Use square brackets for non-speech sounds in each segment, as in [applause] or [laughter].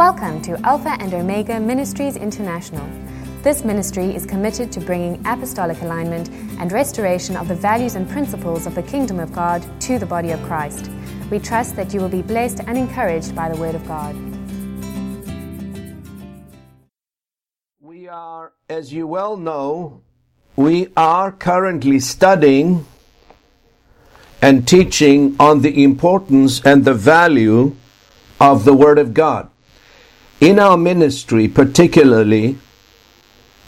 Welcome to Alpha and Omega Ministries International. This ministry is committed to bringing apostolic alignment and restoration of the values and principles of the kingdom of God to the body of Christ. We trust that you will be blessed and encouraged by the word of God. We are, as you well know, we are currently studying and teaching on the importance and the value of the Word of God. In our ministry, particularly,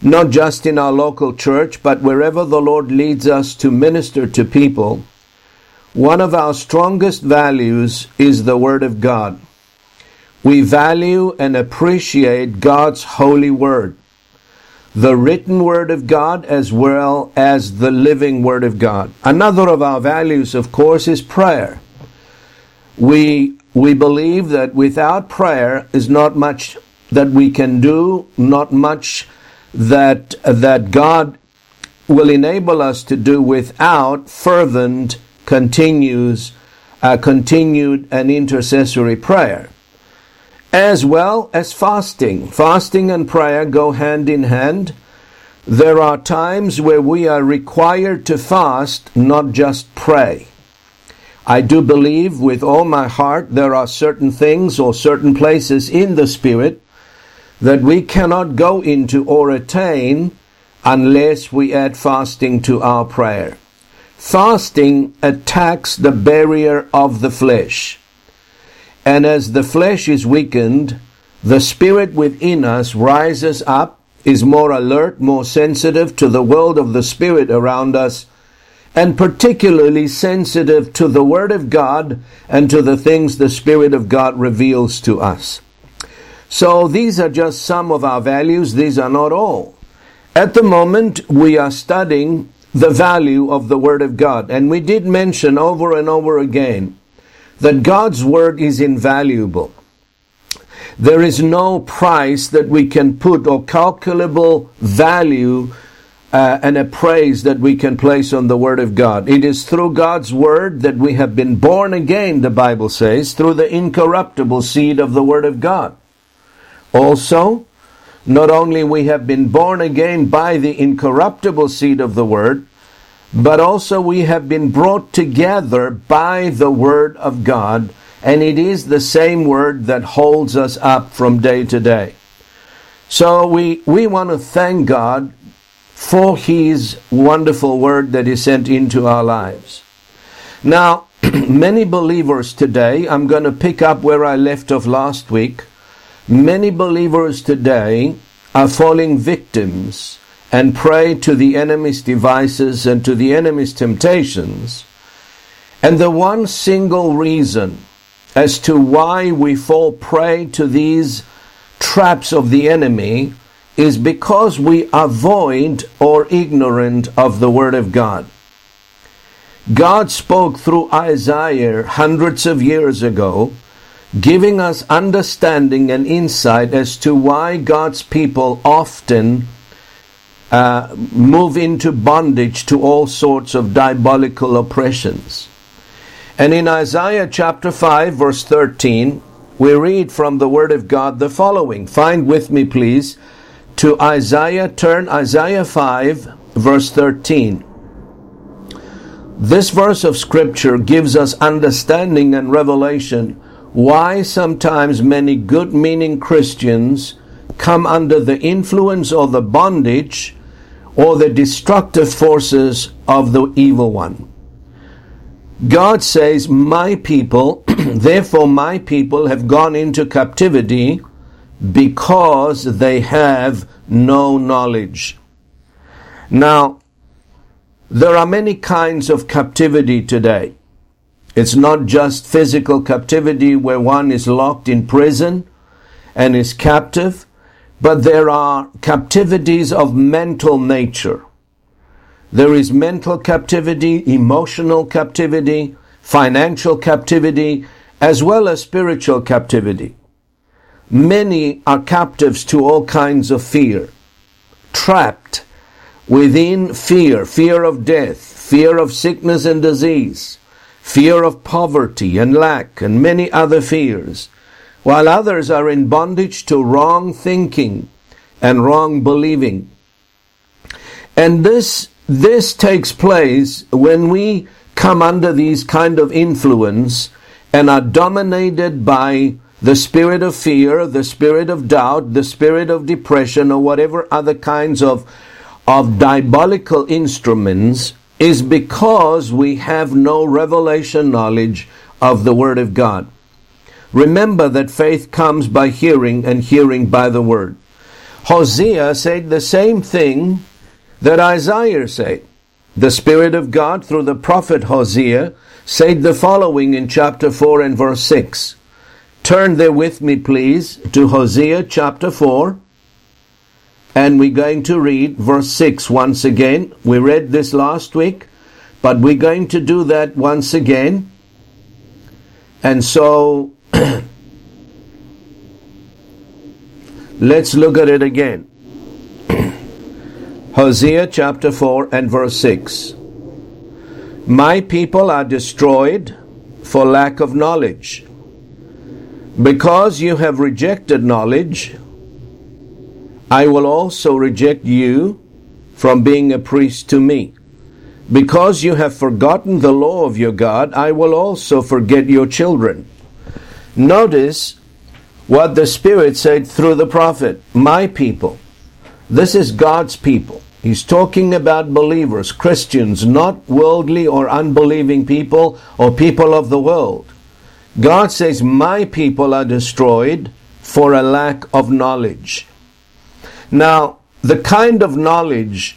not just in our local church, but wherever the Lord leads us to minister to people, one of our strongest values is the Word of God. We value and appreciate God's holy Word, the written Word of God as well as the living Word of God. Another of our values, of course, is prayer. We we believe that without prayer is not much that we can do, not much that that God will enable us to do without fervent, continues, uh, continued and intercessory prayer, as well as fasting. Fasting and prayer go hand in hand. There are times where we are required to fast, not just pray. I do believe with all my heart there are certain things or certain places in the Spirit that we cannot go into or attain unless we add fasting to our prayer. Fasting attacks the barrier of the flesh. And as the flesh is weakened, the spirit within us rises up, is more alert, more sensitive to the world of the spirit around us, and particularly sensitive to the Word of God and to the things the Spirit of God reveals to us. So these are just some of our values, these are not all. At the moment, we are studying the value of the Word of God, and we did mention over and over again that God's Word is invaluable. There is no price that we can put or calculable value uh, and a praise that we can place on the Word of God. It is through God's Word that we have been born again, the Bible says, through the incorruptible seed of the Word of God. Also, not only we have been born again by the incorruptible seed of the Word, but also we have been brought together by the Word of God, and it is the same Word that holds us up from day to day. So we, we want to thank God for His wonderful word that He sent into our lives. Now, [clears throat] many believers today, I'm going to pick up where I left off last week. Many believers today are falling victims and prey to the enemy's devices and to the enemy's temptations. And the one single reason as to why we fall prey to these traps of the enemy is because we are void or ignorant of the Word of God. God spoke through Isaiah hundreds of years ago, giving us understanding and insight as to why God's people often uh, move into bondage to all sorts of diabolical oppressions. And in Isaiah chapter 5, verse 13, we read from the Word of God the following. Find with me, please, to Isaiah, turn Isaiah 5, verse 13. This verse of scripture gives us understanding and revelation why sometimes many good meaning Christians come under the influence or the bondage or the destructive forces of the evil one. God says, My people, [clears throat] therefore my people have gone into captivity because they have no knowledge. Now, there are many kinds of captivity today. It's not just physical captivity where one is locked in prison and is captive, but there are captivities of mental nature. There is mental captivity, emotional captivity, financial captivity, as well as spiritual captivity. Many are captives to all kinds of fear, trapped within fear, fear of death, fear of sickness and disease, fear of poverty and lack, and many other fears. while others are in bondage to wrong thinking and wrong believing. And this, this takes place when we come under these kind of influence and are dominated by the spirit of fear, the spirit of doubt, the spirit of depression, or whatever other kinds of, of diabolical instruments, is because we have no revelation knowledge of the Word of God. Remember that faith comes by hearing, and hearing by the Word. Hosea said the same thing that Isaiah said. The Spirit of God, through the prophet Hosea, said the following in chapter 4 and verse 6. Turn there with me, please, to Hosea chapter 4. And we're going to read verse 6 once again. We read this last week, but we're going to do that once again. And so, [clears throat] let's look at it again. [clears throat] Hosea chapter 4 and verse 6. My people are destroyed for lack of knowledge. Because you have rejected knowledge, I will also reject you from being a priest to me. Because you have forgotten the law of your God, I will also forget your children. Notice what the Spirit said through the prophet My people. This is God's people. He's talking about believers, Christians, not worldly or unbelieving people or people of the world. God says, My people are destroyed for a lack of knowledge. Now, the kind of knowledge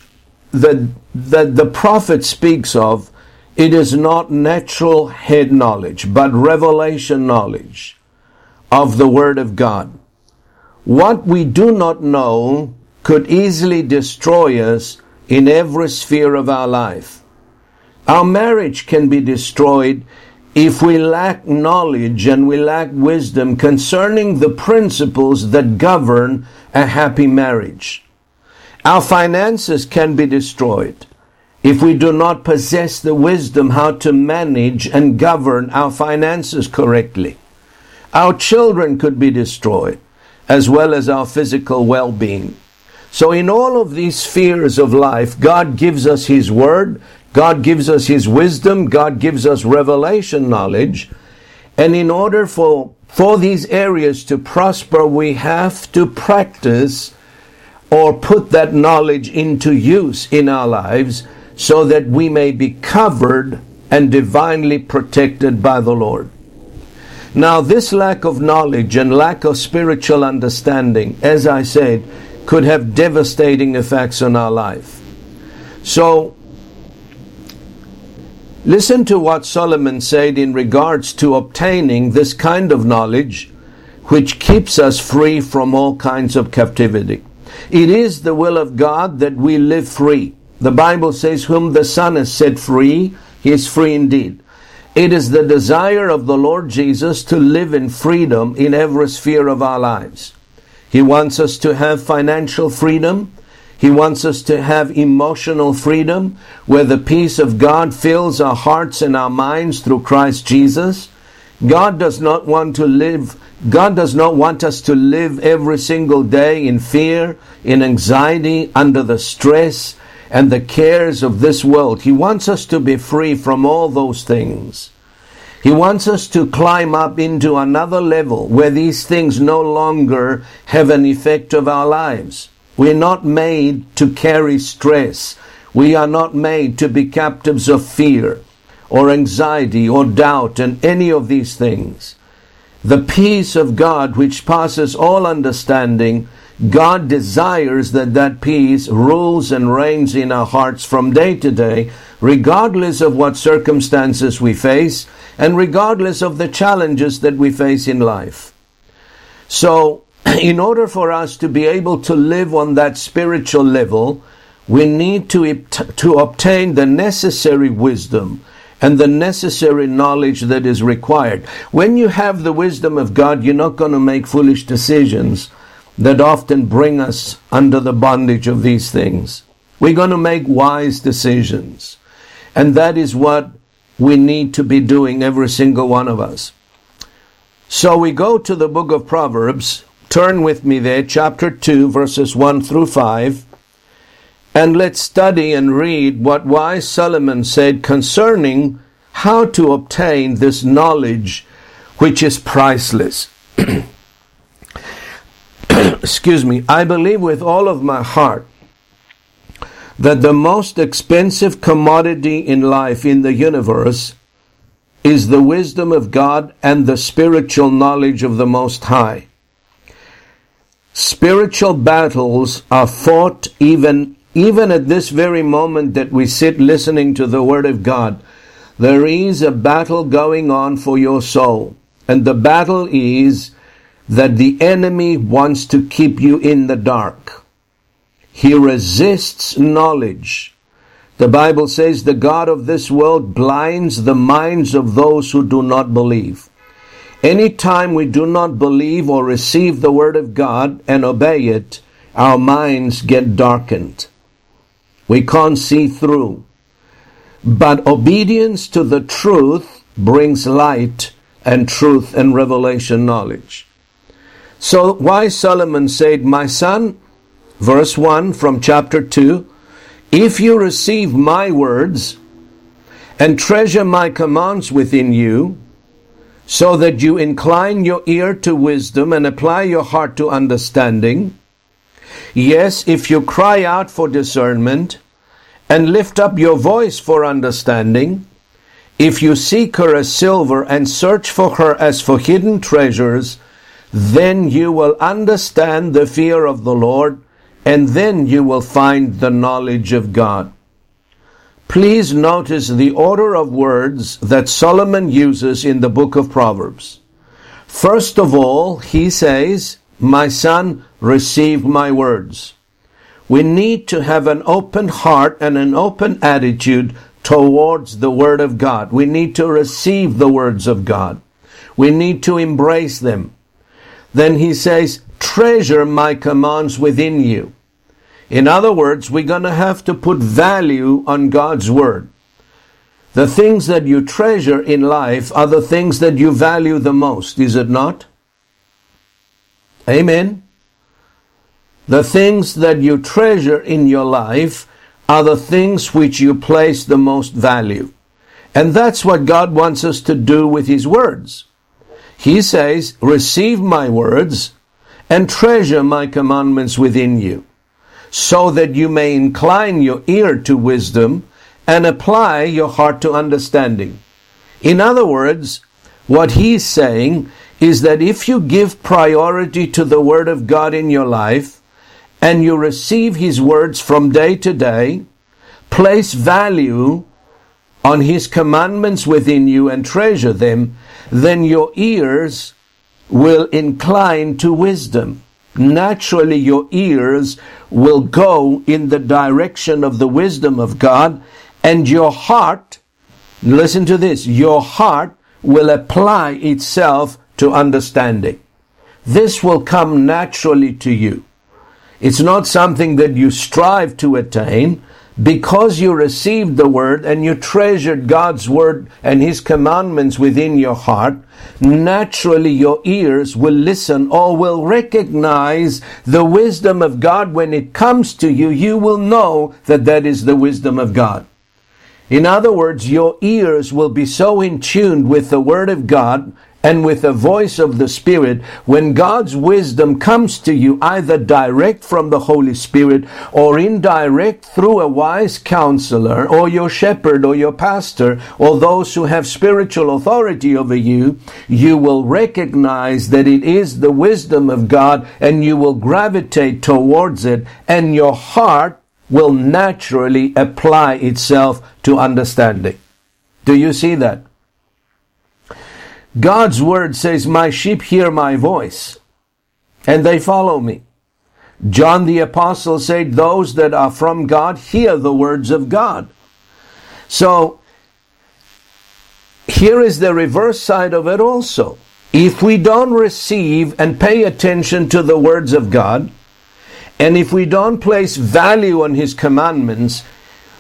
that, that the prophet speaks of, it is not natural head knowledge, but revelation knowledge of the Word of God. What we do not know could easily destroy us in every sphere of our life. Our marriage can be destroyed if we lack knowledge and we lack wisdom concerning the principles that govern a happy marriage. Our finances can be destroyed if we do not possess the wisdom how to manage and govern our finances correctly. Our children could be destroyed as well as our physical well-being. So, in all of these spheres of life, God gives us His Word, God gives us His wisdom, God gives us revelation knowledge. And in order for, for these areas to prosper, we have to practice or put that knowledge into use in our lives so that we may be covered and divinely protected by the Lord. Now, this lack of knowledge and lack of spiritual understanding, as I said, could have devastating effects on our life. So, listen to what Solomon said in regards to obtaining this kind of knowledge which keeps us free from all kinds of captivity. It is the will of God that we live free. The Bible says, Whom the Son has set free, he is free indeed. It is the desire of the Lord Jesus to live in freedom in every sphere of our lives. He wants us to have financial freedom. He wants us to have emotional freedom where the peace of God fills our hearts and our minds through Christ Jesus. God does not want to live, God does not want us to live every single day in fear, in anxiety, under the stress and the cares of this world. He wants us to be free from all those things. He wants us to climb up into another level where these things no longer have an effect of our lives. We're not made to carry stress. We are not made to be captives of fear or anxiety or doubt and any of these things. The peace of God, which passes all understanding, God desires that that peace rules and reigns in our hearts from day to day, regardless of what circumstances we face and regardless of the challenges that we face in life. So, [clears throat] in order for us to be able to live on that spiritual level, we need to, to obtain the necessary wisdom and the necessary knowledge that is required. When you have the wisdom of God, you're not going to make foolish decisions that often bring us under the bondage of these things. We're going to make wise decisions. And that is what we need to be doing, every single one of us. So we go to the book of Proverbs. Turn with me there, chapter 2, verses 1 through 5. And let's study and read what wise Solomon said concerning how to obtain this knowledge which is priceless. [clears throat] Excuse me. I believe with all of my heart that the most expensive commodity in life in the universe is the wisdom of God and the spiritual knowledge of the Most High. Spiritual battles are fought even, even at this very moment that we sit listening to the Word of God. There is a battle going on for your soul. And the battle is that the enemy wants to keep you in the dark. He resists knowledge. The Bible says the God of this world blinds the minds of those who do not believe. Anytime we do not believe or receive the Word of God and obey it, our minds get darkened. We can't see through. But obedience to the truth brings light and truth and revelation knowledge. So why Solomon said, My son, verse 1 from chapter 2, if you receive my words and treasure my commands within you, so that you incline your ear to wisdom and apply your heart to understanding, yes, if you cry out for discernment and lift up your voice for understanding, if you seek her as silver and search for her as for hidden treasures, then you will understand the fear of the Lord and then you will find the knowledge of God. Please notice the order of words that Solomon uses in the book of Proverbs. First of all, he says, My son, receive my words. We need to have an open heart and an open attitude towards the Word of God. We need to receive the words of God. We need to embrace them. Then he says, treasure my commands within you. In other words, we're going to have to put value on God's Word. The things that you treasure in life are the things that you value the most, is it not? Amen. The things that you treasure in your life are the things which you place the most value. And that's what God wants us to do with His words. He says, receive my words and treasure my commandments within you so that you may incline your ear to wisdom and apply your heart to understanding. In other words, what he's saying is that if you give priority to the Word of God in your life and you receive His words from day to day, place value on His commandments within you and treasure them, then your ears will incline to wisdom naturally your ears will go in the direction of the wisdom of God, and your heart, listen to this, your heart will apply itself to understanding. This will come naturally to you. It's not something that you strive to attain, because you received the word and you treasured God's word and his commandments within your heart, naturally your ears will listen or will recognize the wisdom of God when it comes to you. You will know that that is the wisdom of God. In other words, your ears will be so in tune with the word of God and with the voice of the Spirit, when God's wisdom comes to you either direct from the Holy Spirit or indirect through a wise counselor or your shepherd or your pastor or those who have spiritual authority over you, you will recognize that it is the wisdom of God and you will gravitate towards it and your heart will naturally apply itself to understanding. Do you see that? God's word says, My sheep hear my voice, and they follow me. John the Apostle said, Those that are from God hear the words of God. So, here is the reverse side of it also. If we don't receive and pay attention to the words of God, and if we don't place value on His commandments,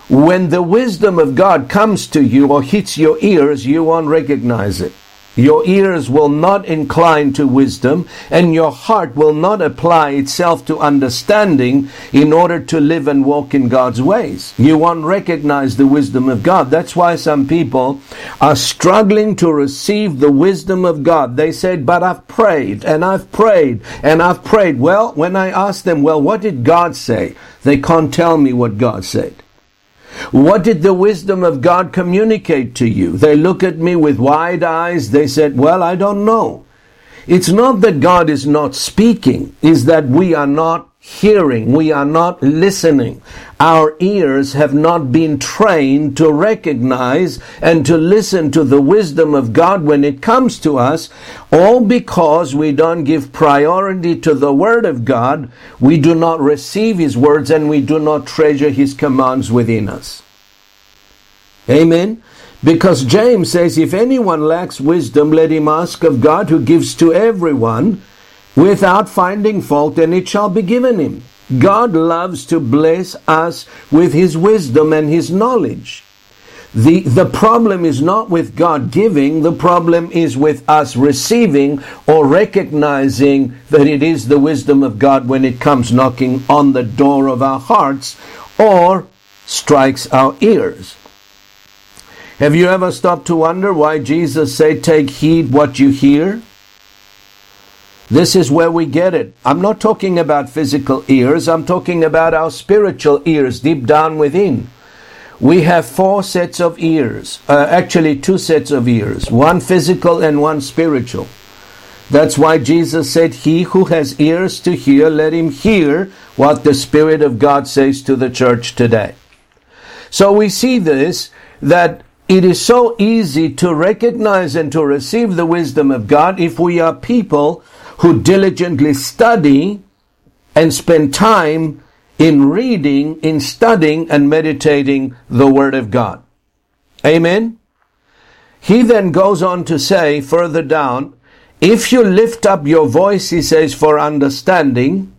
when the wisdom of God comes to you or hits your ears, you won't recognize it. Your ears will not incline to wisdom, and your heart will not apply itself to understanding in order to live and walk in God's ways. You won't recognize the wisdom of God. That's why some people are struggling to receive the wisdom of God. They said, But I've prayed, and I've prayed, and I've prayed. Well, when I ask them, Well, what did God say? They can't tell me what God said. What did the wisdom of God communicate to you? They look at me with wide eyes. They said, Well, I don't know. It's not that God is not speaking, it's that we are not hearing, we are not listening. Our ears have not been trained to recognize and to listen to the wisdom of God when it comes to us, all because we don't give priority to the Word of God, we do not receive His words, and we do not treasure His commands within us. Amen. Because James says, if anyone lacks wisdom, let him ask of God who gives to everyone without finding fault, and it shall be given him. God loves to bless us with his wisdom and his knowledge. The, the problem is not with God giving, the problem is with us receiving or recognizing that it is the wisdom of God when it comes knocking on the door of our hearts or strikes our ears. Have you ever stopped to wonder why Jesus said, Take heed what you hear? This is where we get it. I'm not talking about physical ears, I'm talking about our spiritual ears deep down within. We have four sets of ears, uh, actually, two sets of ears one physical and one spiritual. That's why Jesus said, He who has ears to hear, let him hear what the Spirit of God says to the church today. So we see this that it is so easy to recognize and to receive the wisdom of God if we are people who diligently study and spend time in reading, in studying, and meditating the Word of God. Amen? He then goes on to say further down, if you lift up your voice, he says, for understanding,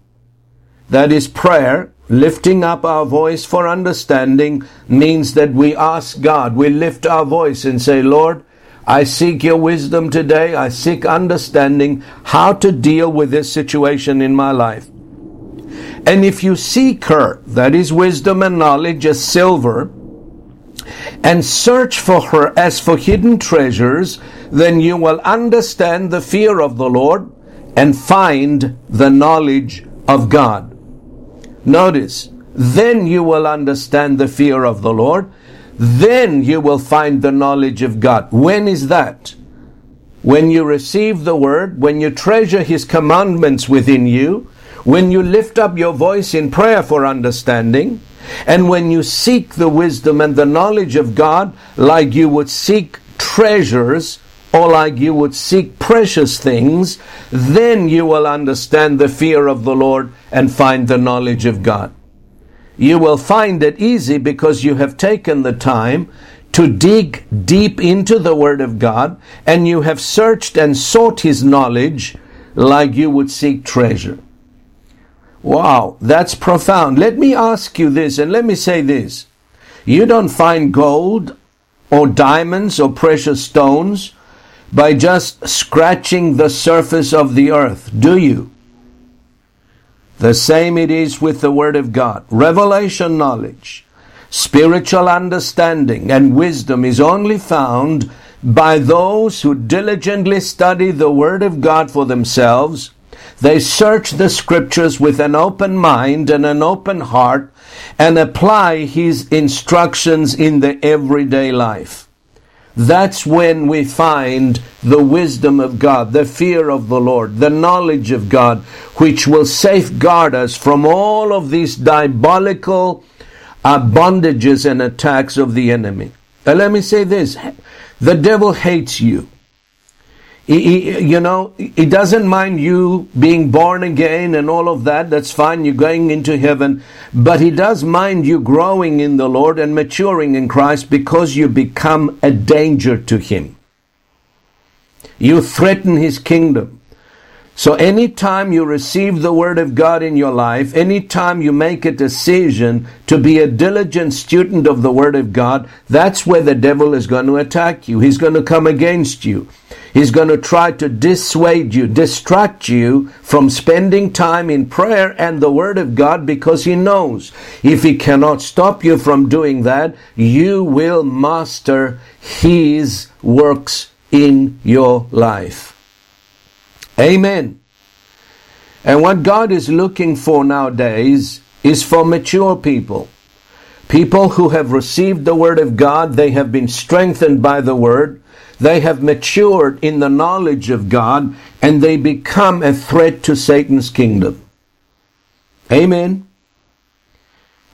that is prayer, lifting up our voice for understanding means that we ask God, we lift our voice and say, Lord, I seek your wisdom today. I seek understanding how to deal with this situation in my life. And if you seek her, that is wisdom and knowledge as silver, and search for her as for hidden treasures, then you will understand the fear of the Lord and find the knowledge of God. Notice, then you will understand the fear of the Lord then you will find the knowledge of God. When is that? When you receive the word, when you treasure his commandments within you, when you lift up your voice in prayer for understanding, and when you seek the wisdom and the knowledge of God like you would seek treasures or like you would seek precious things, then you will understand the fear of the Lord and find the knowledge of God you will find it easy because you have taken the time to dig deep into the Word of God and you have searched and sought His knowledge like you would seek treasure. Wow, that's profound. Let me ask you this and let me say this. You don't find gold or diamonds or precious stones by just scratching the surface of the earth, do you? The same it is with the Word of God. Revelation knowledge, spiritual understanding, and wisdom is only found by those who diligently study the Word of God for themselves. They search the Scriptures with an open mind and an open heart and apply His instructions in the everyday life. That's when we find the wisdom of God, the fear of the Lord, the knowledge of God, which will safeguard us from all of these diabolical uh, bondages and attacks of the enemy. Let me say this the devil hates you. He, he, you know, he doesn't mind you being born again and all of that. That's fine. You're going into heaven. But he does mind you growing in the Lord and maturing in Christ because you become a danger to him. You threaten his kingdom. So anytime you receive the word of God in your life, anytime you make a decision to be a diligent student of the word of God, that's where the devil is going to attack you. He's going to come against you. He's going to try to dissuade you, distract you from spending time in prayer and the Word of God because he knows if he cannot stop you from doing that, you will master his works in your life. Amen. And what God is looking for nowadays is for mature people. People who have received the Word of God, they have been strengthened by the Word, they have matured in the knowledge of God, and they become a threat to Satan's kingdom. Amen.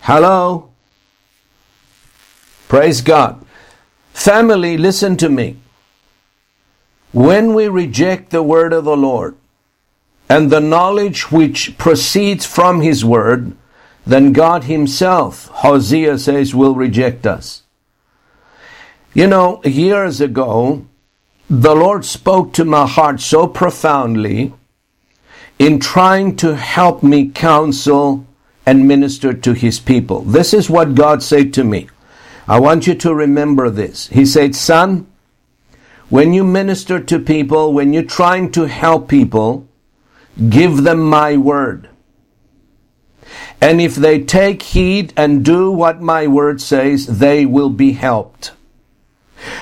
Hello. Praise God. Family, listen to me. When we reject the Word of the Lord and the knowledge which proceeds from His Word, then God Himself, Hosea says, will reject us. You know, years ago, the Lord spoke to my heart so profoundly in trying to help me counsel and minister to His people. This is what God said to me. I want you to remember this. He said, Son, when you minister to people, when you're trying to help people, give them my word. And if they take heed and do what my word says, they will be helped.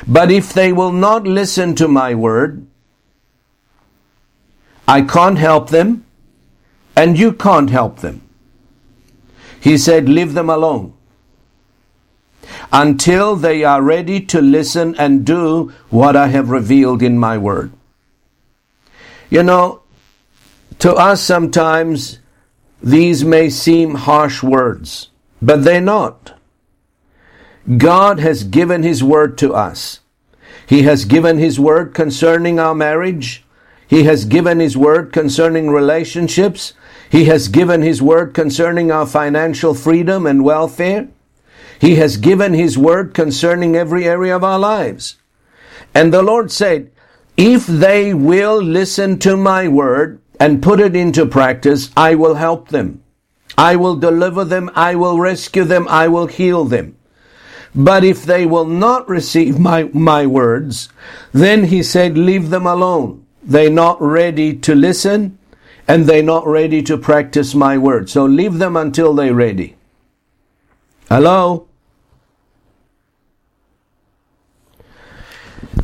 But if they will not listen to my word, I can't help them, and you can't help them. He said, leave them alone until they are ready to listen and do what I have revealed in my word. You know, to us sometimes these may seem harsh words, but they're not. God has given His word to us. He has given His word concerning our marriage. He has given His word concerning relationships. He has given His word concerning our financial freedom and welfare. He has given His word concerning every area of our lives. And the Lord said, if they will listen to my word, and put it into practice, I will help them. I will deliver them. I will rescue them. I will heal them. But if they will not receive my, my words, then he said, leave them alone. They're not ready to listen and they're not ready to practice my word. So leave them until they're ready. Hello?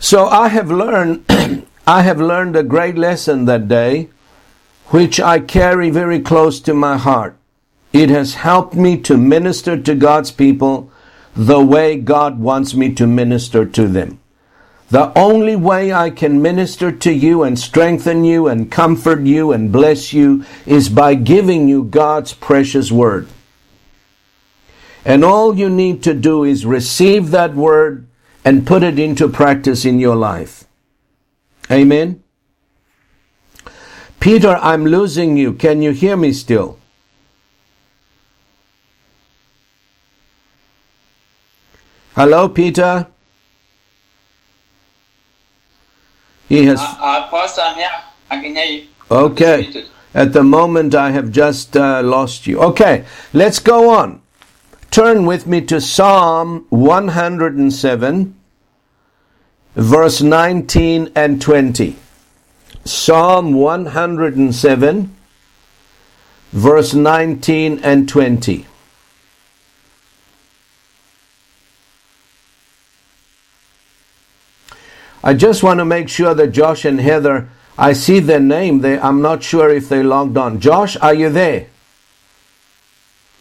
So I have learned, [clears throat] I have learned a great lesson that day which I carry very close to my heart. It has helped me to minister to God's people the way God wants me to minister to them. The only way I can minister to you and strengthen you and comfort you and bless you is by giving you God's precious word. And all you need to do is receive that word and put it into practice in your life. Amen. Peter, I'm losing you. Can you hear me still? Hello, Peter. He has. Uh, uh, Pastor, yeah, I can hear you. Okay. At the moment, I have just uh, lost you. Okay, let's go on. Turn with me to Psalm 107, verse 19 and 20. Psalm 107, verse 19 and 20. I just want to make sure that Josh and Heather, I see their name. They, I'm not sure if they logged on. Josh, are you there?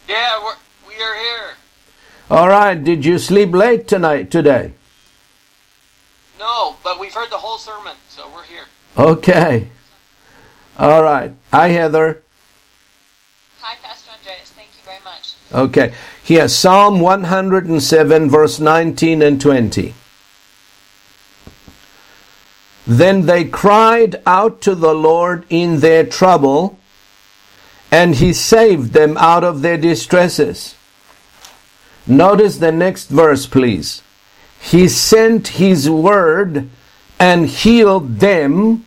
Yeah, we're, we are here. All right. Did you sleep late tonight, today? No, but we've heard the whole sermon, so we're here. Okay. All right. Hi, Heather. Hi, Pastor Andreas. Thank you very much. Okay. Here, Psalm 107, verse 19 and 20. Then they cried out to the Lord in their trouble, and he saved them out of their distresses. Notice the next verse, please. He sent his word and healed them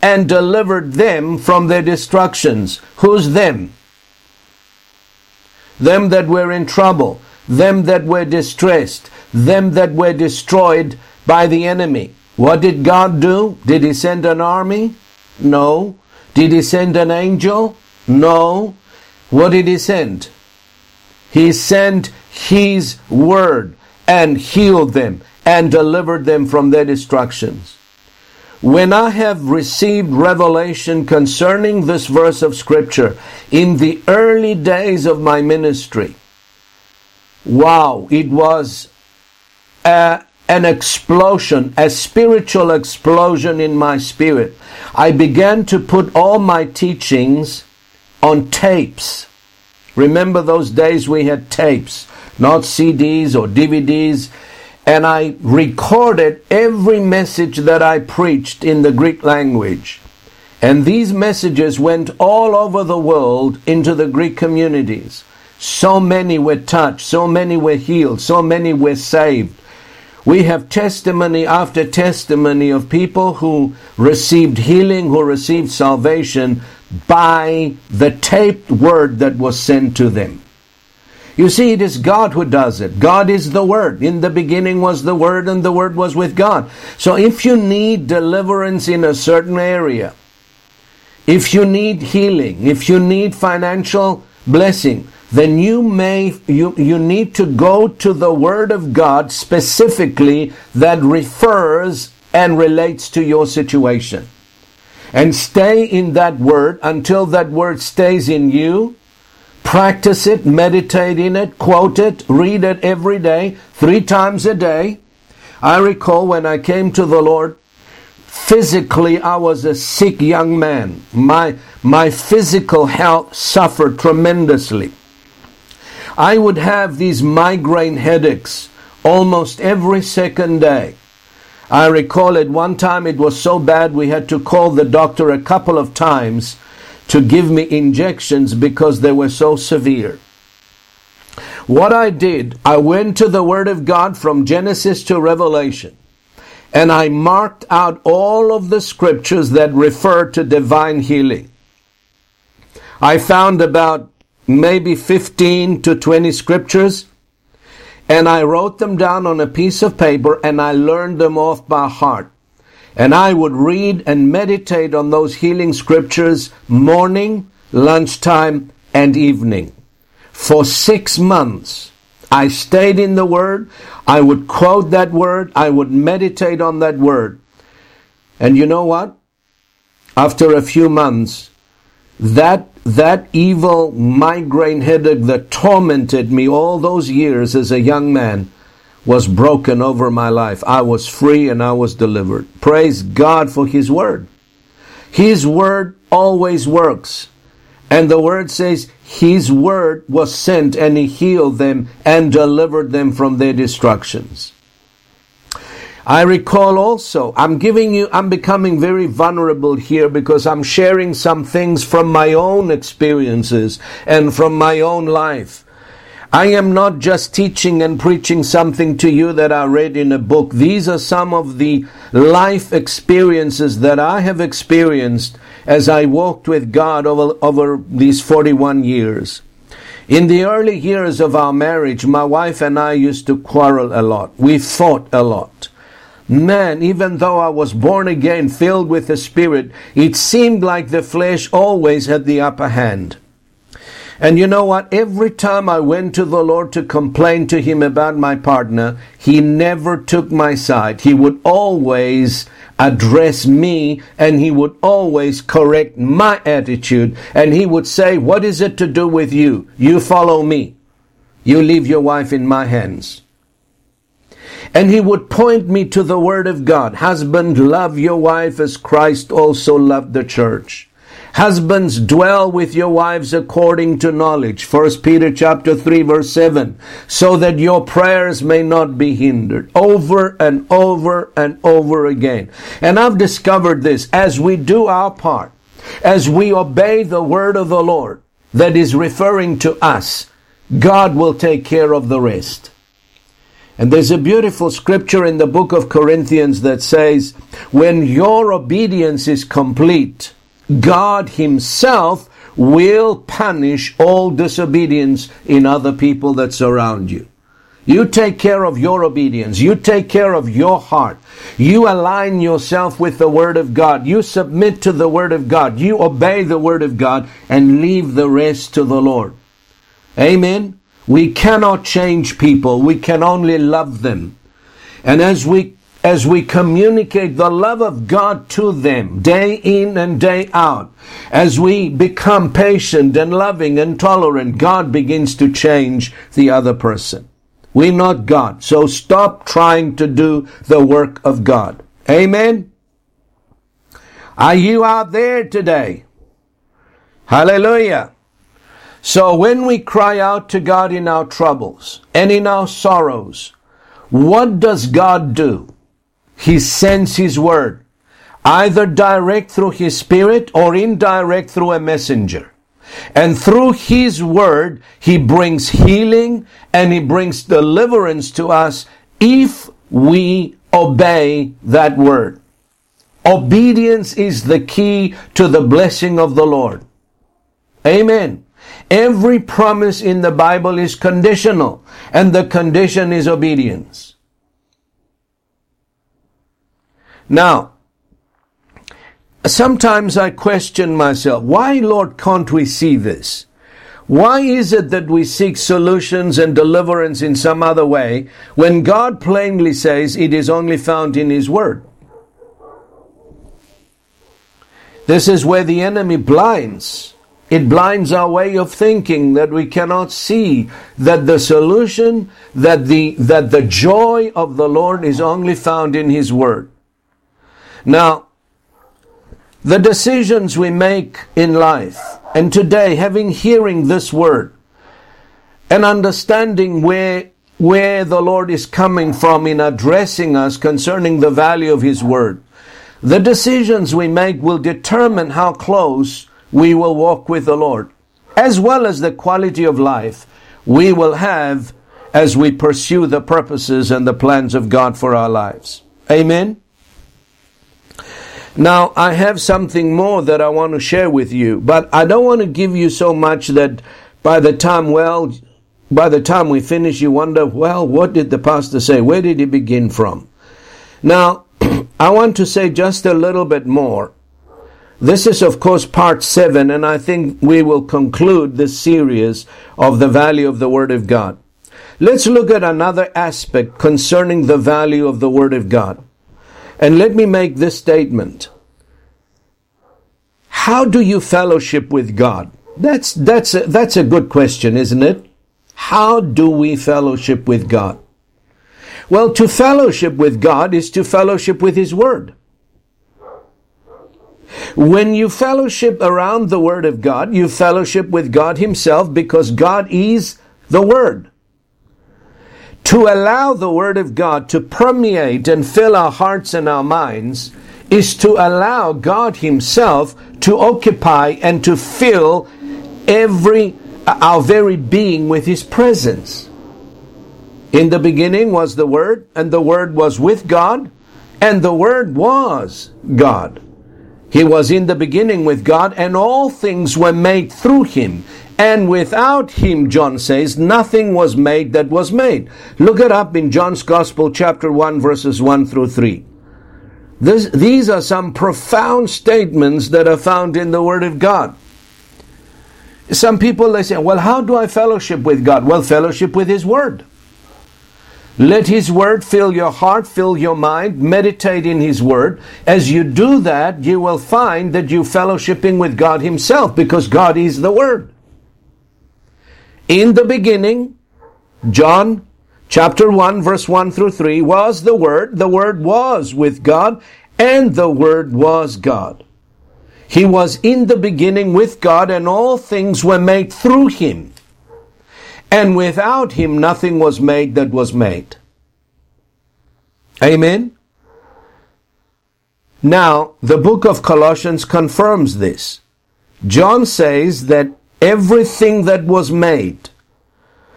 and delivered them from their destructions. Who's them? Them that were in trouble, them that were distressed, them that were destroyed by the enemy. What did God do? Did He send an army? No. Did He send an angel? No. What did He send? He sent His word and healed them and delivered them from their destructions. When I have received revelation concerning this verse of scripture in the early days of my ministry, wow, it was a, an explosion, a spiritual explosion in my spirit. I began to put all my teachings on tapes. Remember those days we had tapes, not CDs or DVDs. And I recorded every message that I preached in the Greek language. And these messages went all over the world into the Greek communities. So many were touched, so many were healed, so many were saved. We have testimony after testimony of people who received healing, who received salvation by the taped word that was sent to them. You see, it is God who does it. God is the Word. In the beginning was the Word, and the Word was with God. So if you need deliverance in a certain area, if you need healing, if you need financial blessing, then you may you, you need to go to the word of God specifically that refers and relates to your situation. And stay in that word until that word stays in you. Practice it, meditate in it, quote it, read it every day, three times a day. I recall when I came to the Lord, physically I was a sick young man. My, my physical health suffered tremendously. I would have these migraine headaches almost every second day. I recall at one time it was so bad we had to call the doctor a couple of times to give me injections because they were so severe. What I did, I went to the Word of God from Genesis to Revelation, and I marked out all of the scriptures that refer to divine healing. I found about maybe 15 to 20 scriptures, and I wrote them down on a piece of paper and I learned them off by heart. And I would read and meditate on those healing scriptures morning, lunchtime, and evening. For six months, I stayed in the Word. I would quote that Word. I would meditate on that Word. And you know what? After a few months, that that evil migraine headache that tormented me all those years as a young man was broken over my life. I was free and I was delivered. Praise God for His Word. His Word always works. And the Word says His Word was sent and He healed them and delivered them from their destructions. I recall also, I'm giving you, I'm becoming very vulnerable here because I'm sharing some things from my own experiences and from my own life. I am not just teaching and preaching something to you that I read in a book. These are some of the life experiences that I have experienced as I walked with God over, over these 41 years. In the early years of our marriage, my wife and I used to quarrel a lot. We fought a lot. Man, even though I was born again, filled with the Spirit, it seemed like the flesh always had the upper hand. And you know what? Every time I went to the Lord to complain to Him about my partner, He never took my side. He would always address me and He would always correct my attitude. And He would say, What is it to do with you? You follow me. You leave your wife in my hands. And he would point me to the word of God. Husband, love your wife as Christ also loved the church. Husbands, dwell with your wives according to knowledge. 1 Peter chapter 3 verse 7. So that your prayers may not be hindered. Over and over and over again. And I've discovered this as we do our part, as we obey the word of the Lord that is referring to us, God will take care of the rest. And there's a beautiful scripture in the book of Corinthians that says, when your obedience is complete, God Himself will punish all disobedience in other people that surround you. You take care of your obedience. You take care of your heart. You align yourself with the Word of God. You submit to the Word of God. You obey the Word of God and leave the rest to the Lord. Amen. We cannot change people. We can only love them. And as we as we communicate the love of God to them day in and day out, as we become patient and loving and tolerant, God begins to change the other person. We're not God. So stop trying to do the work of God. Amen. Are you out there today? Hallelujah. So when we cry out to God in our troubles and in our sorrows, what does God do? He sends His word, either direct through His Spirit or indirect through a messenger. And through His word, He brings healing and He brings deliverance to us if we obey that word. Obedience is the key to the blessing of the Lord. Amen. Every promise in the Bible is conditional, and the condition is obedience. Now, sometimes I question myself, why, Lord, can't we see this? Why is it that we seek solutions and deliverance in some other way when God plainly says it is only found in His Word? This is where the enemy blinds it blinds our way of thinking that we cannot see that the solution, that the, that the joy of the Lord is only found in His Word. Now, the decisions we make in life, and today having hearing this word, and understanding where, where the Lord is coming from in addressing us concerning the value of His Word, the decisions we make will determine how close we will walk with the Lord, as well as the quality of life we will have as we pursue the purposes and the plans of God for our lives. Amen. Now, I have something more that I want to share with you, but I don't want to give you so much that by the time, well, by the time we finish, you wonder, well, what did the pastor say? Where did he begin from? Now, [clears throat] I want to say just a little bit more this is, of course, part seven, and I think we will conclude this series of the value of the Word of God. Let's look at another aspect concerning the value of the Word of God. And let me make this statement. How do you fellowship with God? That's, that's, a, that's a good question, isn't it? How do we fellowship with God? Well, to fellowship with God is to fellowship with His Word. When you fellowship around the Word of God, you fellowship with God Himself because God is the Word. To allow the Word of God to permeate and fill our hearts and our minds is to allow God Himself to occupy and to fill every, our very being with His presence. In the beginning was the Word, and the Word was with God, and the Word was God. He was in the beginning with God, and all things were made through him. And without him, John says, nothing was made that was made. Look it up in John's Gospel, chapter 1, verses 1 through 3. This, these are some profound statements that are found in the Word of God. Some people they say, well, how do I fellowship with God? Well, fellowship with His Word. Let His Word fill your heart, fill your mind, meditate in His Word. As you do that, you will find that you're fellowshipping with God Himself because God is the Word. In the beginning, John chapter 1, verse 1 through 3, was the Word. The Word was with God, and the Word was God. He was in the beginning with God, and all things were made through Him and without him nothing was made that was made. Amen? Now, the book of Colossians confirms this. John says that everything that was made,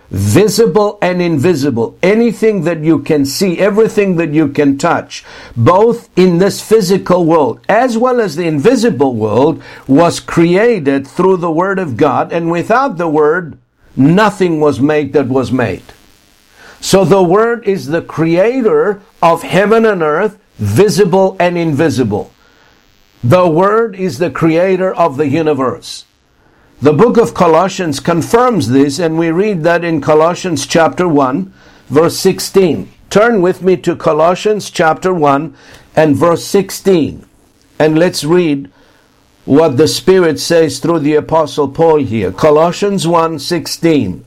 visible and invisible, anything that you can see, everything that you can touch, both in this physical world as well as the invisible world, was created through the Word of God, and without the Word, nothing was made that was made. So the Word is the creator of heaven and earth, visible and invisible. The Word is the creator of the universe. The book of Colossians confirms this, and we read that in Colossians chapter 1, verse 16. Turn with me to Colossians chapter 1 and verse 16, and let's read what the Spirit says through the Apostle Paul here. Colossians 1 16.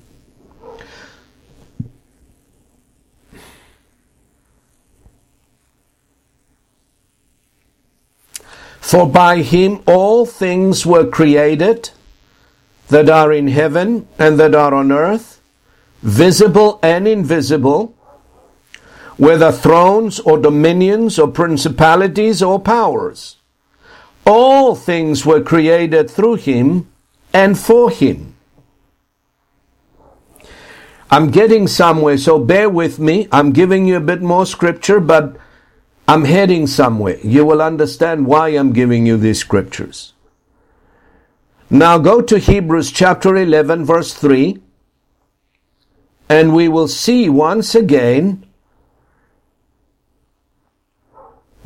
For by him all things were created that are in heaven and that are on earth, visible and invisible, whether thrones or dominions or principalities or powers. All things were created through him and for him. I'm getting somewhere, so bear with me. I'm giving you a bit more scripture, but I'm heading somewhere. You will understand why I'm giving you these scriptures. Now go to Hebrews chapter 11 verse 3 and we will see once again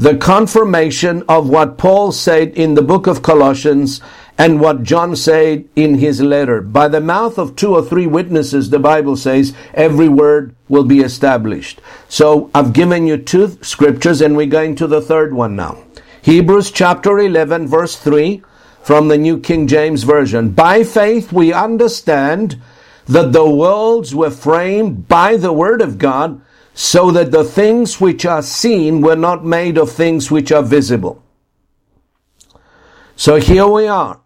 the confirmation of what Paul said in the book of Colossians and what John said in his letter. By the mouth of two or three witnesses, the Bible says, every word will be established. So I've given you two scriptures and we're going to the third one now. Hebrews chapter 11 verse 3 from the New King James Version. By faith we understand that the worlds were framed by the Word of God, so that the things which are seen were not made of things which are visible. So here we are.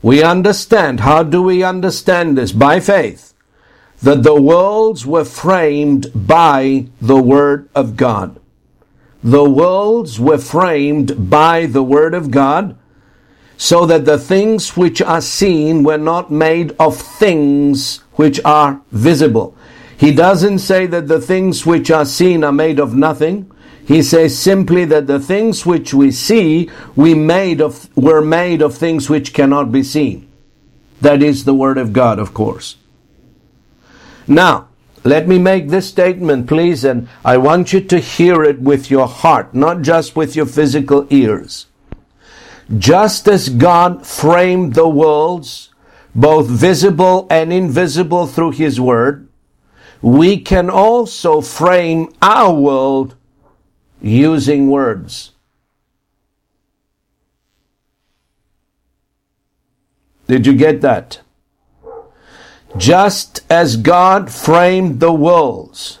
We understand. How do we understand this? By faith. That the worlds were framed by the Word of God. The worlds were framed by the Word of God so that the things which are seen were not made of things which are visible. He doesn't say that the things which are seen are made of nothing. He says simply that the things which we see we made of, were made of things which cannot be seen. That is the Word of God, of course. Now, let me make this statement, please, and I want you to hear it with your heart, not just with your physical ears. Just as God framed the worlds, both visible and invisible through His Word, we can also frame our world using words. Did you get that? Just as God framed the worlds,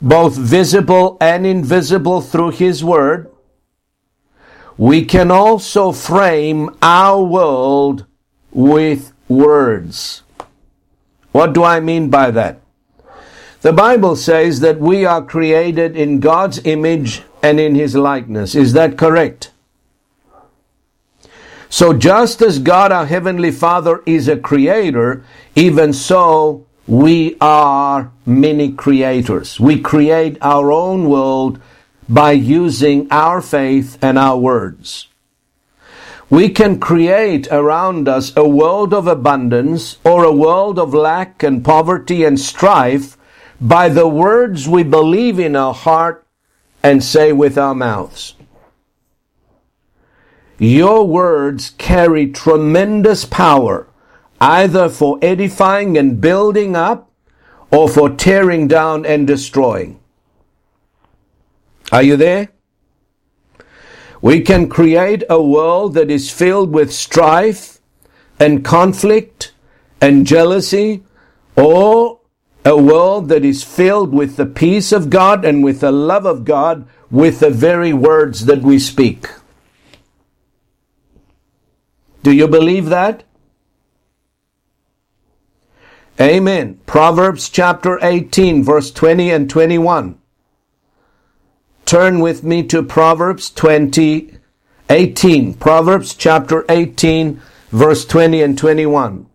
both visible and invisible through His Word, we can also frame our world with words. What do I mean by that? The Bible says that we are created in God's image and in His likeness. Is that correct? So just as God our Heavenly Father is a creator, even so we are many creators. We create our own world by using our faith and our words. We can create around us a world of abundance or a world of lack and poverty and strife by the words we believe in our heart and say with our mouths. Your words carry tremendous power, either for edifying and building up or for tearing down and destroying. Are you there? We can create a world that is filled with strife and conflict and jealousy, or a world that is filled with the peace of God and with the love of God with the very words that we speak. Do you believe that? Amen. Proverbs chapter 18, verse 20 and 21. Turn with me to Proverbs 20, 18. Proverbs chapter 18, verse 20 and 21.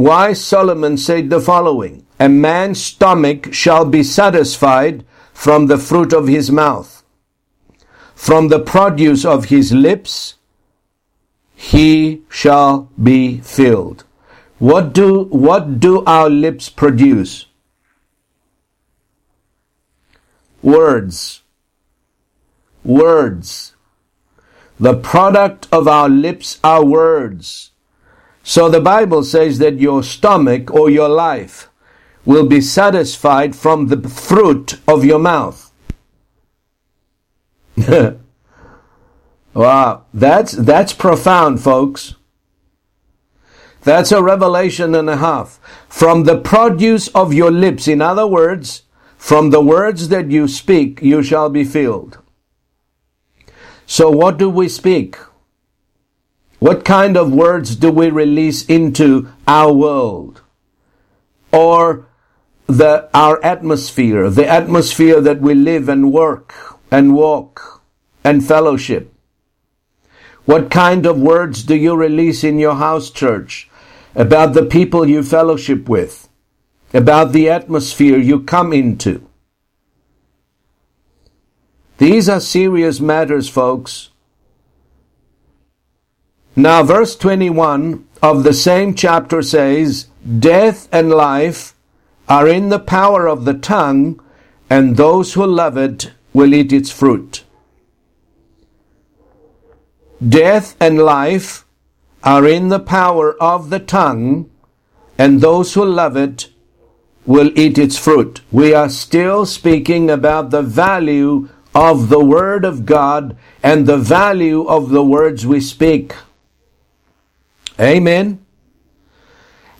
Why Solomon said the following, A man's stomach shall be satisfied from the fruit of his mouth. From the produce of his lips he shall be filled. What do, what do our lips produce? Words. Words. The product of our lips are words. So the Bible says that your stomach or your life will be satisfied from the fruit of your mouth. [laughs] wow, that's, that's profound, folks. That's a revelation and a half. From the produce of your lips, in other words, from the words that you speak, you shall be filled. So what do we speak? What kind of words do we release into our world? Or the, our atmosphere, the atmosphere that we live and work and walk and fellowship? What kind of words do you release in your house church? about the people you fellowship with, about the atmosphere you come into. These are serious matters, folks. Now, verse 21 of the same chapter says, Death and life are in the power of the tongue, and those who love it will eat its fruit. Death and life are in the power of the tongue, and those who love it will eat its fruit. We are still speaking about the value of the Word of God and the value of the words we speak. Amen.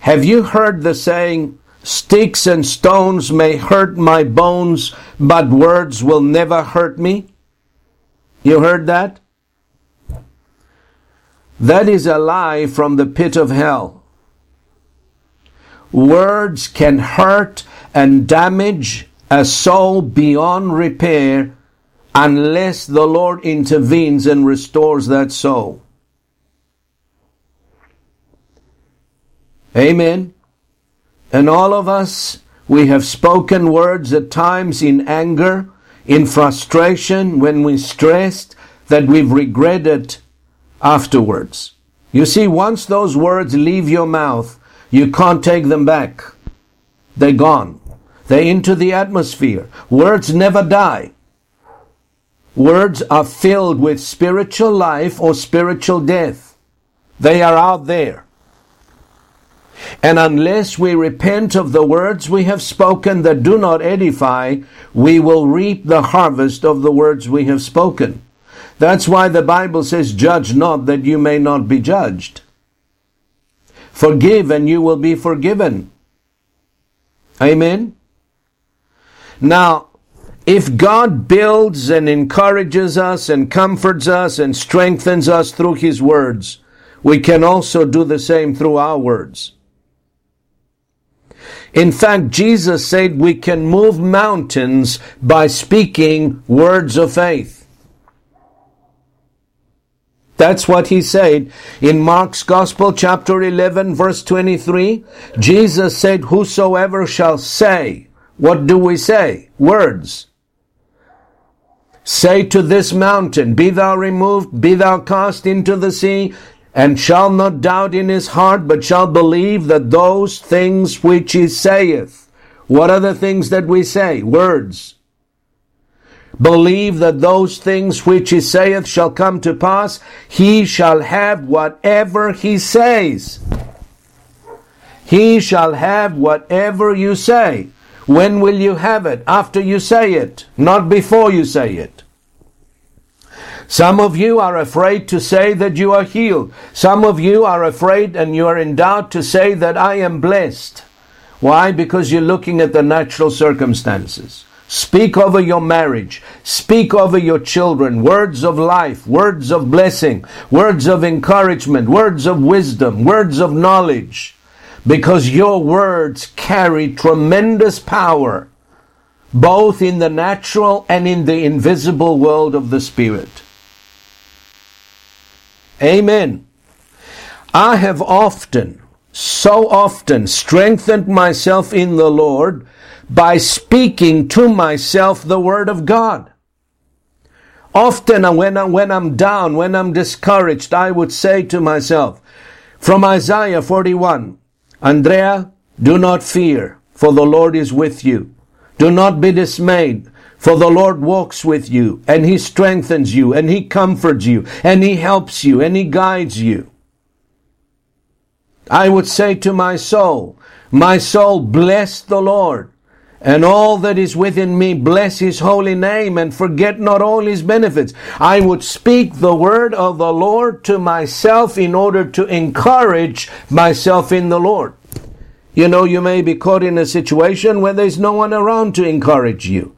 Have you heard the saying, Sticks and stones may hurt my bones, but words will never hurt me? You heard that? That is a lie from the pit of hell. Words can hurt and damage a soul beyond repair unless the Lord intervenes and restores that soul. Amen. And all of us, we have spoken words at times in anger, in frustration, when we're stressed, that we've regretted afterwards. You see, once those words leave your mouth, you can't take them back. They're gone. They're into the atmosphere. Words never die. Words are filled with spiritual life or spiritual death. They are out there. And unless we repent of the words we have spoken that do not edify, we will reap the harvest of the words we have spoken. That's why the Bible says, Judge not that you may not be judged. Forgive and you will be forgiven. Amen. Now, if God builds and encourages us and comforts us and strengthens us through His words, we can also do the same through our words. In fact, Jesus said we can move mountains by speaking words of faith. That's what he said in Mark's Gospel, chapter 11, verse 23. Jesus said, Whosoever shall say, what do we say? Words. Say to this mountain, Be thou removed, be thou cast into the sea, and shall not doubt in his heart, but shall believe that those things which he saith. What are the things that we say? Words believe that those things which he saith shall come to pass, he shall have whatever he says. He shall have whatever you say. When will you have it? After you say it, not before you say it. Some of you are afraid to say that you are healed. Some of you are afraid and you are in doubt to say that I am blessed. Why? Because you're looking at the natural circumstances. Speak over your marriage. Speak over your children. Words of life, words of blessing, words of encouragement, words of wisdom, words of knowledge. Because your words carry tremendous power, both in the natural and in the invisible world of the Spirit. Amen. I have often, so often strengthened myself in the Lord by speaking to myself the Word of God. Often uh, when, I, when I'm down, when I'm discouraged, I would say to myself, from Isaiah 41, Andrea, do not fear, for the Lord is with you. Do not be dismayed, For the Lord walks with you, and He strengthens you, and He comforts you, and He helps you, and He guides you. I would say to my soul, My soul, bless the Lord, and all that is within me, bless His holy name, and forget not all His benefits. I would speak the word of the Lord to myself in order to encourage myself in the Lord. You know, you may be caught in a situation where there's no one around to encourage you.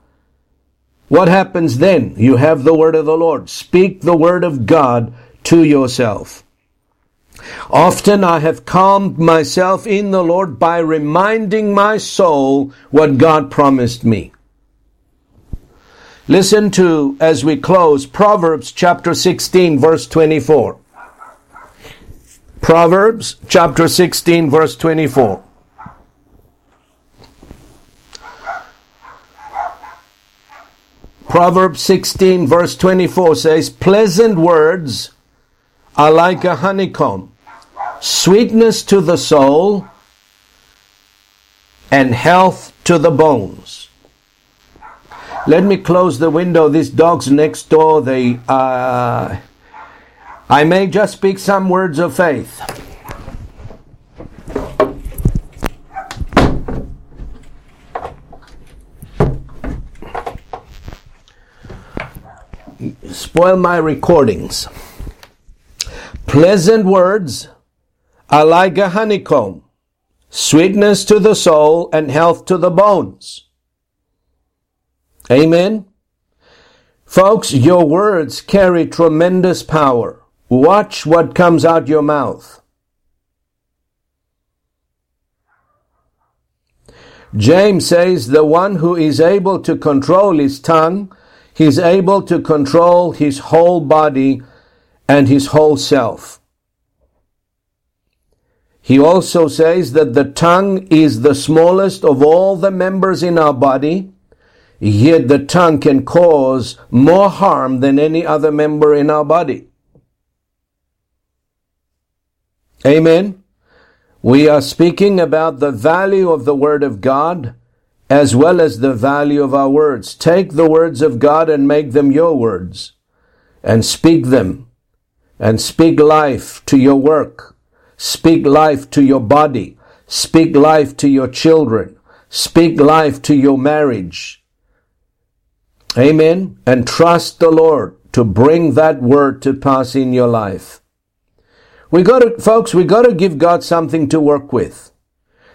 What happens then? You have the word of the Lord. Speak the word of God to yourself. Often I have calmed myself in the Lord by reminding my soul what God promised me. Listen to, as we close, Proverbs chapter 16 verse 24. Proverbs chapter 16 verse 24. Proverbs 16 verse 24 says, Pleasant words are like a honeycomb, sweetness to the soul, and health to the bones. Let me close the window. These dogs next door, they, uh, I may just speak some words of faith. Spoil my recordings. Pleasant words are like a honeycomb, sweetness to the soul and health to the bones. Amen. Folks, your words carry tremendous power. Watch what comes out your mouth. James says the one who is able to control his tongue He's able to control his whole body and his whole self. He also says that the tongue is the smallest of all the members in our body, yet the tongue can cause more harm than any other member in our body. Amen. We are speaking about the value of the Word of God as well as the value of our words. Take the words of God and make them your words and speak them and speak life to your work. Speak life to your body. Speak life to your children. Speak life to your marriage. Amen. And trust the Lord to bring that word to pass in your life. We got to, folks, we got to give God something to work with.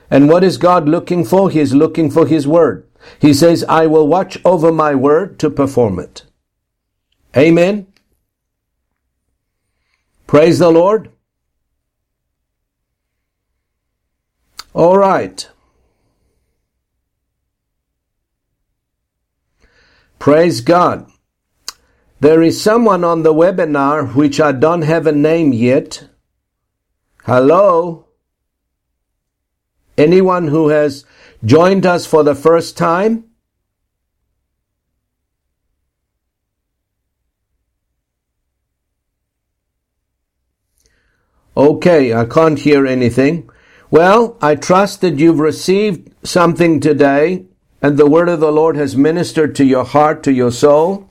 And what is God looking for? He is looking for His word. He says, I will watch over my word to perform it. Amen. Praise the Lord. All right. Praise God. There is someone on the webinar which I don't have a name yet. Hello? Anyone who has joined us for the first time? Okay, I can't hear anything. Well, I trust that you've received something today and the word of the Lord has ministered to your heart, to your soul.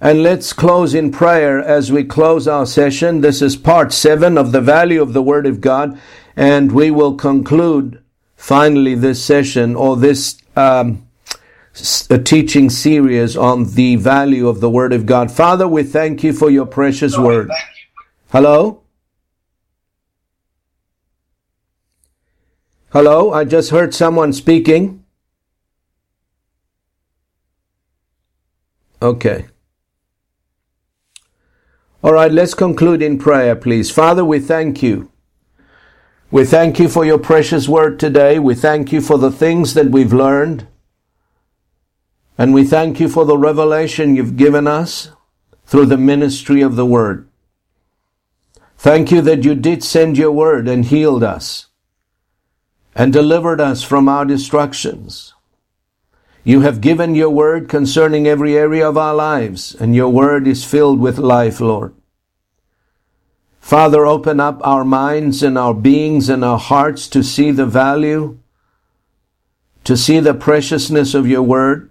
And let's close in prayer as we close our session. This is part seven of the value of the word of God. And we will conclude finally this session or this um, a teaching series on the value of the Word of God. Father, we thank you for your precious Word. Hello? Hello? I just heard someone speaking. Okay. All right, let's conclude in prayer, please. Father, we thank you we thank you for your precious word today. We thank you for the things that we've learned. And we thank you for the revelation you've given us through the ministry of the word. Thank you that you did send your word and healed us and delivered us from our destructions. You have given your word concerning every area of our lives, and your word is filled with life, Lord. Father, open up our minds and our beings and our hearts to see the value, to see the preciousness of your word.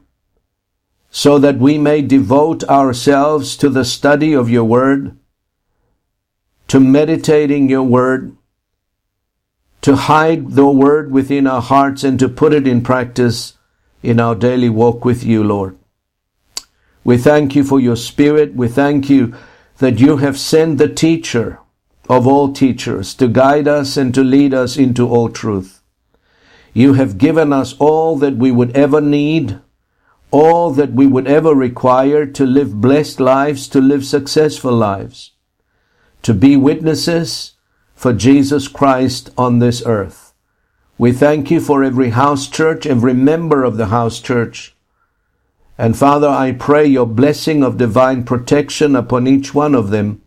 so that we may devote ourselves to the study of your word, to meditating your word, to hide the word within our hearts and to put it in practice in our daily walk with you, Lord. We thank you for your spirit. We thank you that you have sent the teacher of all teachers to guide us and to lead us into all truth. You have given us all that we would ever need, all that we would ever require to live blessed lives, to live successful lives, to be witnesses for Jesus Christ on this earth. We thank you for every house church, every member of the house church. And Father, I pray your blessing of divine protection upon each one of them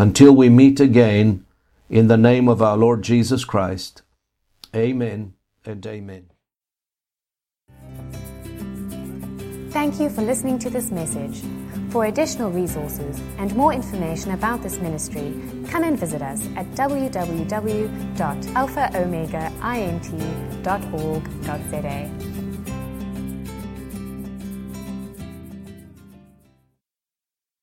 until we meet again in the name of our Lord Jesus Christ. Amen and amen. Thank you for listening to this message. For additional resources and more information about this ministry, come and visit us at www.alphaomegaint.org.za.